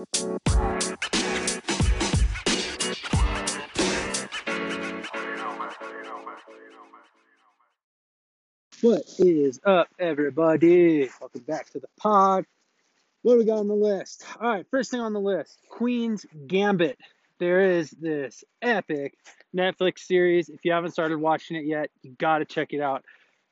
What is up, everybody? Welcome back to the pod. What do we got on the list? All right, first thing on the list Queen's Gambit. There is this epic Netflix series. If you haven't started watching it yet, you got to check it out.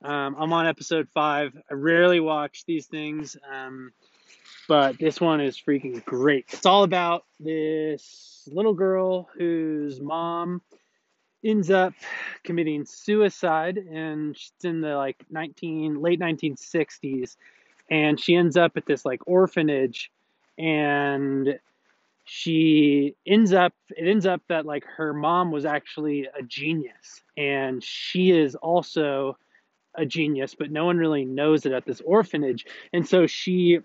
Um, I'm on episode five. I rarely watch these things, um, but this one is freaking great. It's all about this little girl whose mom ends up committing suicide and she's in the like 19 late 1960s and she ends up at this like orphanage and she ends up it ends up that like her mom was actually a genius and she is also a genius but no one really knows it at this orphanage and so she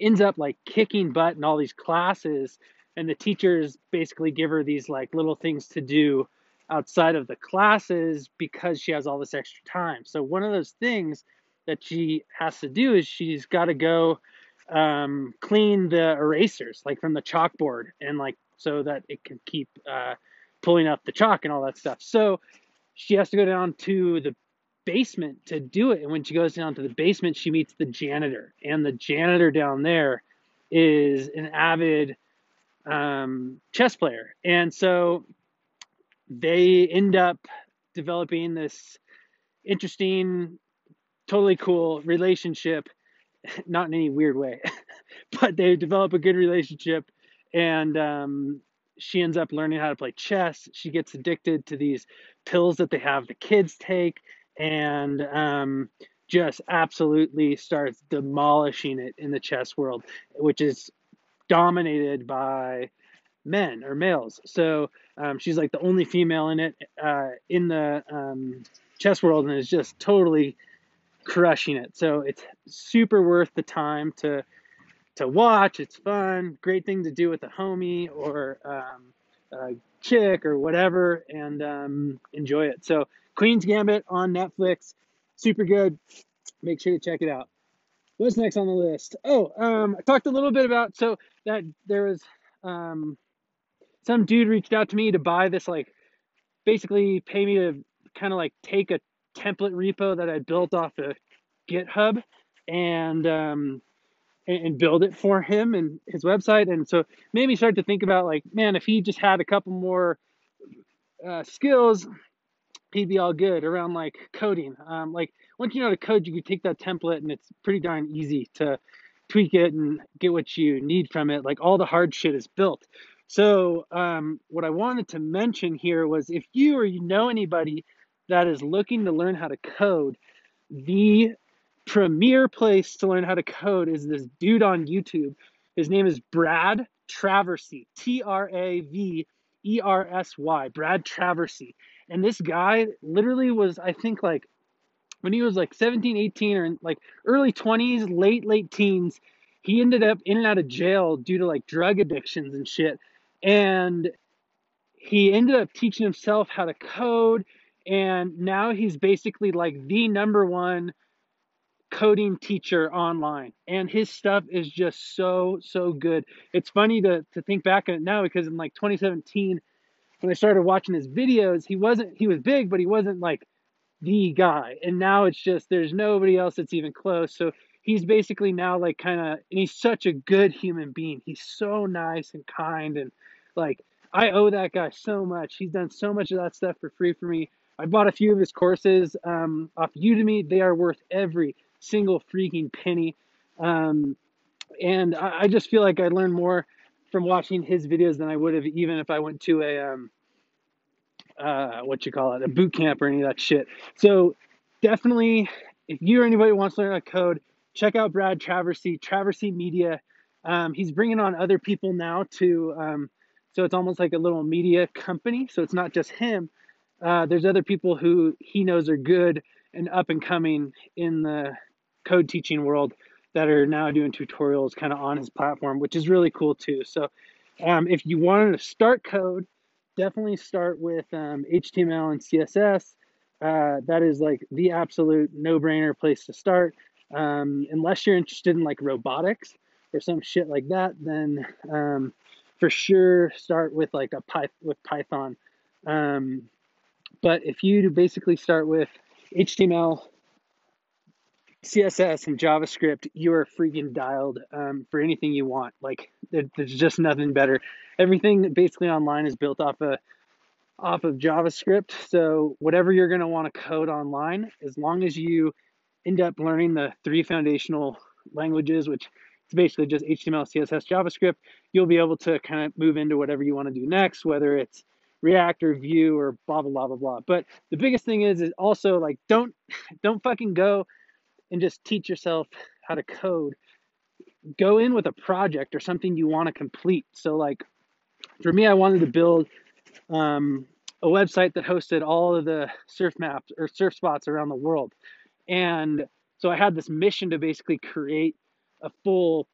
ends up like kicking butt in all these classes and the teachers basically give her these like little things to do outside of the classes because she has all this extra time. So one of those things that she has to do is she's got to go um, clean the erasers, like from the chalkboard, and like so that it can keep uh, pulling up the chalk and all that stuff. So she has to go down to the basement to do it. And when she goes down to the basement, she meets the janitor, and the janitor down there is an avid um, chess player, and so they end up developing this interesting, totally cool relationship, not in any weird way, but they develop a good relationship and um, she ends up learning how to play chess. She gets addicted to these pills that they have the kids take and um, just absolutely starts demolishing it in the chess world, which is dominated by men or males. So um, she's like the only female in it uh, in the um, chess world and is just totally crushing it. So it's super worth the time to to watch. It's fun, great thing to do with a homie or um, a chick or whatever, and um, enjoy it. So Queen's Gambit on Netflix, super good. Make sure to check it out. What's next on the list? Oh, um, I talked a little bit about so that there was um, some dude reached out to me to buy this like basically pay me to kind of like take a template repo that I built off of GitHub and um, and, build it for him and his website. And so made me start to think about like, man, if he just had a couple more uh, skills, all good around like coding. Um, like once you know how to code, you can take that template and it's pretty darn easy to tweak it and get what you need from it. Like all the hard shit is built. So, um, what I wanted to mention here was if you or you know anybody that is looking to learn how to code, the premier place to learn how to code is this dude on YouTube. His name is Brad Traversy, T R A V E R S Y, Brad Traversy. And this guy literally was, I think, like when he was like 17, 18, or like early 20s, late, late teens, he ended up in and out of jail due to like drug addictions and shit. And he ended up teaching himself how to code and now he's basically like the number one coding teacher online. And his stuff is just so so good. It's funny to, to think back on it now because in like 2017 when i started watching his videos he wasn't he was big but he wasn't like the guy and now it's just there's nobody else that's even close so he's basically now like kind of and he's such a good human being he's so nice and kind and like I owe that guy so much. He's done so much of that stuff for free for me. I bought a few of his courses um, off Udemy. They are worth every single freaking penny. Um, and I, I, just feel like I learned more from watching his videos than I would have even if I went to a um, uh, what you call it, a boot camp or any of that shit. So definitely, if you or anybody wants to learn a code, check out Brad Traversy, Traversy Media. Um, he's bringing on other people now to um, so it's almost like a little media company. So it's not just him. Uh, there's other people who he knows are good and up and coming in the code teaching world that are now doing tutorials kind of on his platform, which is really cool too. So um, if you wanted to start code, definitely start with um, HTML and CSS. Uh, that is like the absolute no-brainer place to start. Um, unless you're interested in like robotics, or some shit like that, then um, for sure start with like a Py- with Python. Um, but if you basically start with HTML, CSS, and JavaScript, you are freaking dialed um, for anything you want. Like there, there's just nothing better. Everything basically online is built off of off of JavaScript. So whatever you're going to want to code online, as long as you end up learning the three foundational languages, which it's basically just HTML, CSS, JavaScript, you'll be able to kind of move into whatever you want to do next, whether it's React or Vue or blah blah blah blah blah. But the biggest thing is is also like don't don't fucking go and just teach yourself how to code. Go in with a project or something you want to complete. So like for me, I wanted to build um, a website that hosted all of the surf maps or surf spots around the world. And so I had this mission to basically create a full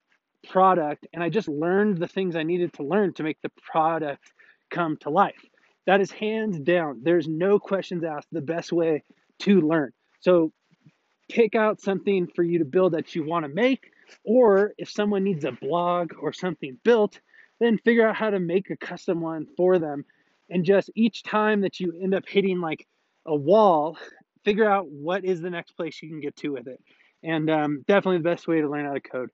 product and I just learned the things I needed to learn to make the product come to life. That is hands down. There's no questions asked the best way to learn. So pick out something for you to build that you want to make or if someone needs a blog or something built, then figure out how to make a custom one for them. And just each time that you end up hitting like a wall figure out what is the next place you can get to with it. And um, definitely the best way to learn how to code.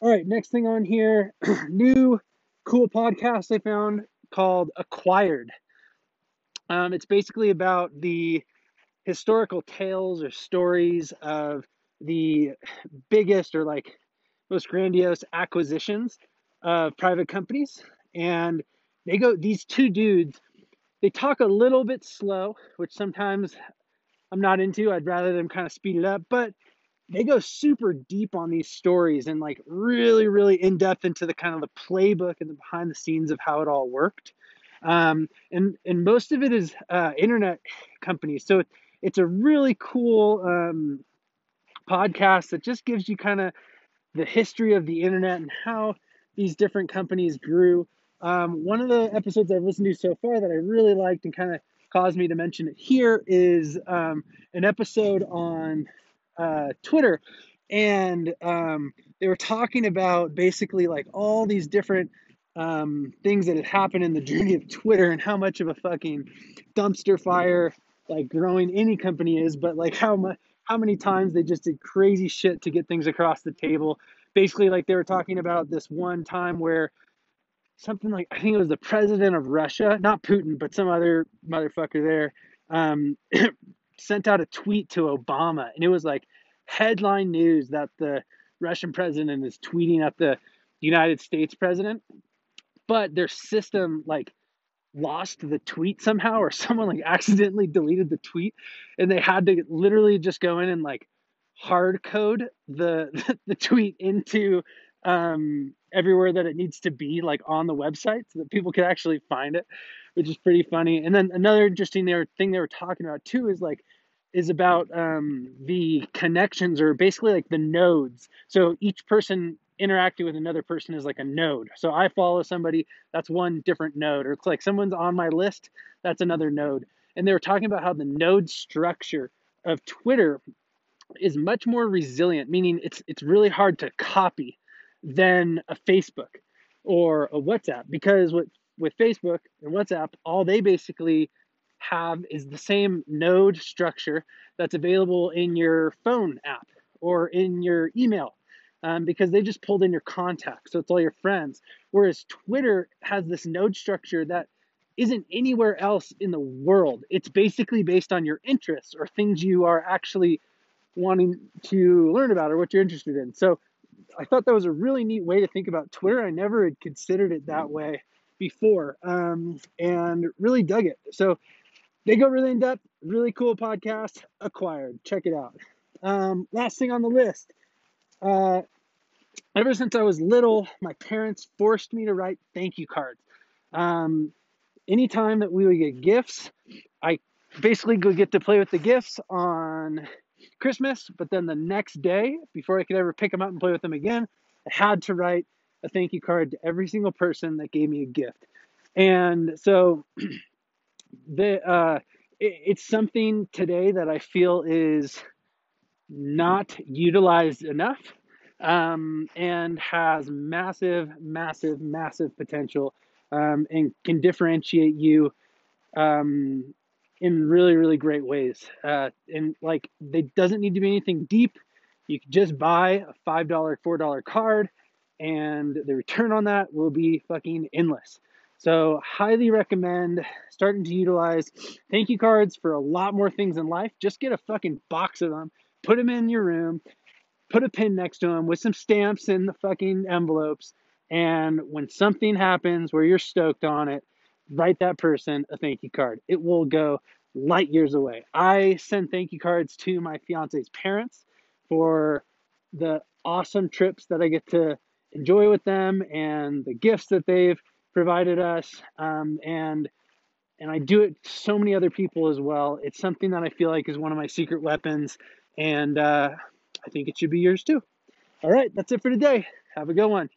All right next thing on here new cool podcast i found called acquired. Um, it's basically about the historical tales or stories of the biggest or like most grandiose acquisitions of private companies and they go these two dudes they talk a little bit slow, which sometimes I'm not into. I'd rather them kind of speed it up, but they go super deep on these stories and like really, really in depth into the kind of the playbook and the behind the scenes of how it all worked. Um, and and most of it is uh, internet companies, so it's a really cool um, podcast that just gives you kind of the history of the internet and how these different companies grew um, one of the episodes I've listened to so far that I really liked and kind of caused me to mention it here is um, an episode on uh, Twitter. And um, they were talking about basically like all these different um, things that had happened in the journey of Twitter and how much of a fucking dumpster fire like growing any company is, but like how much how many times they just did crazy shit to get things across the table. Basically, like they were talking about this one time where something like I think it was the president of Russia, not Putin, but some other motherfucker there, um, sent out a tweet to Obama, and it was like headline news that the Russian president is tweeting at the United States president, but their system like lost the tweet somehow, or someone like accidentally deleted the tweet, and they had to literally just go in and like hard code the the tweet into um, everywhere that it needs to be, like on the website, so that people could actually find it, which is pretty funny. And then another interesting thing they were talking about too is like is about um, the connections or basically like the nodes. So each person interacting with another person is like a node. So I follow somebody, that's one different node, or it's like someone's on my list, that's another node. And they were talking about how the node structure of Twitter is much more resilient, meaning it's it's really hard to copy than a Facebook or a WhatsApp because with with Facebook and WhatsApp, all they basically have is the same node structure that's available in your phone app or in your email um, because they just pulled in your contacts. So it's all your friends. Whereas Twitter has this node structure that isn't anywhere else in the world. It's basically based on your interests or things you are actually wanting to learn about or what you're interested in. So I thought that was a really neat way to think about Twitter. I never had considered it that way before um, and really dug it. So they go really in depth, really cool podcast. Acquired. Check it out. Um, last thing on the list. Uh, ever since I was little, my parents forced me to write thank you cards. Um, anytime that we would get gifts, I basically would get to play with the gifts on Christmas, but then the next day, before I could ever pick them up and play with them again, I had to write a thank you card to every single person that gave me a gift. And so the uh, it, it's something today that I feel is not utilized enough. um, and has massive, massive, massive potential um, and can differentiate you um, in really, really great ways. Uh, and like, they doesn't need to be anything deep. You can just buy a five dollar, four dollar card, and the return on that will be fucking endless. So, highly recommend starting to utilize thank you cards for a lot more things in life. Just get a fucking box of them, put them in your room, put a pin next to them with some stamps in the fucking envelopes. And when something happens where you're stoked on it, write that person a thank you card. It will go light years away. I send thank you cards to my fiance's parents for the awesome trips that I get to enjoy with them and the gifts that they've provided us. Um, and and I do it to so many other people as well. It's something that I feel like is one of my secret weapons, and uh, I think it should be yours too. All right, that's it for today. Have a good one.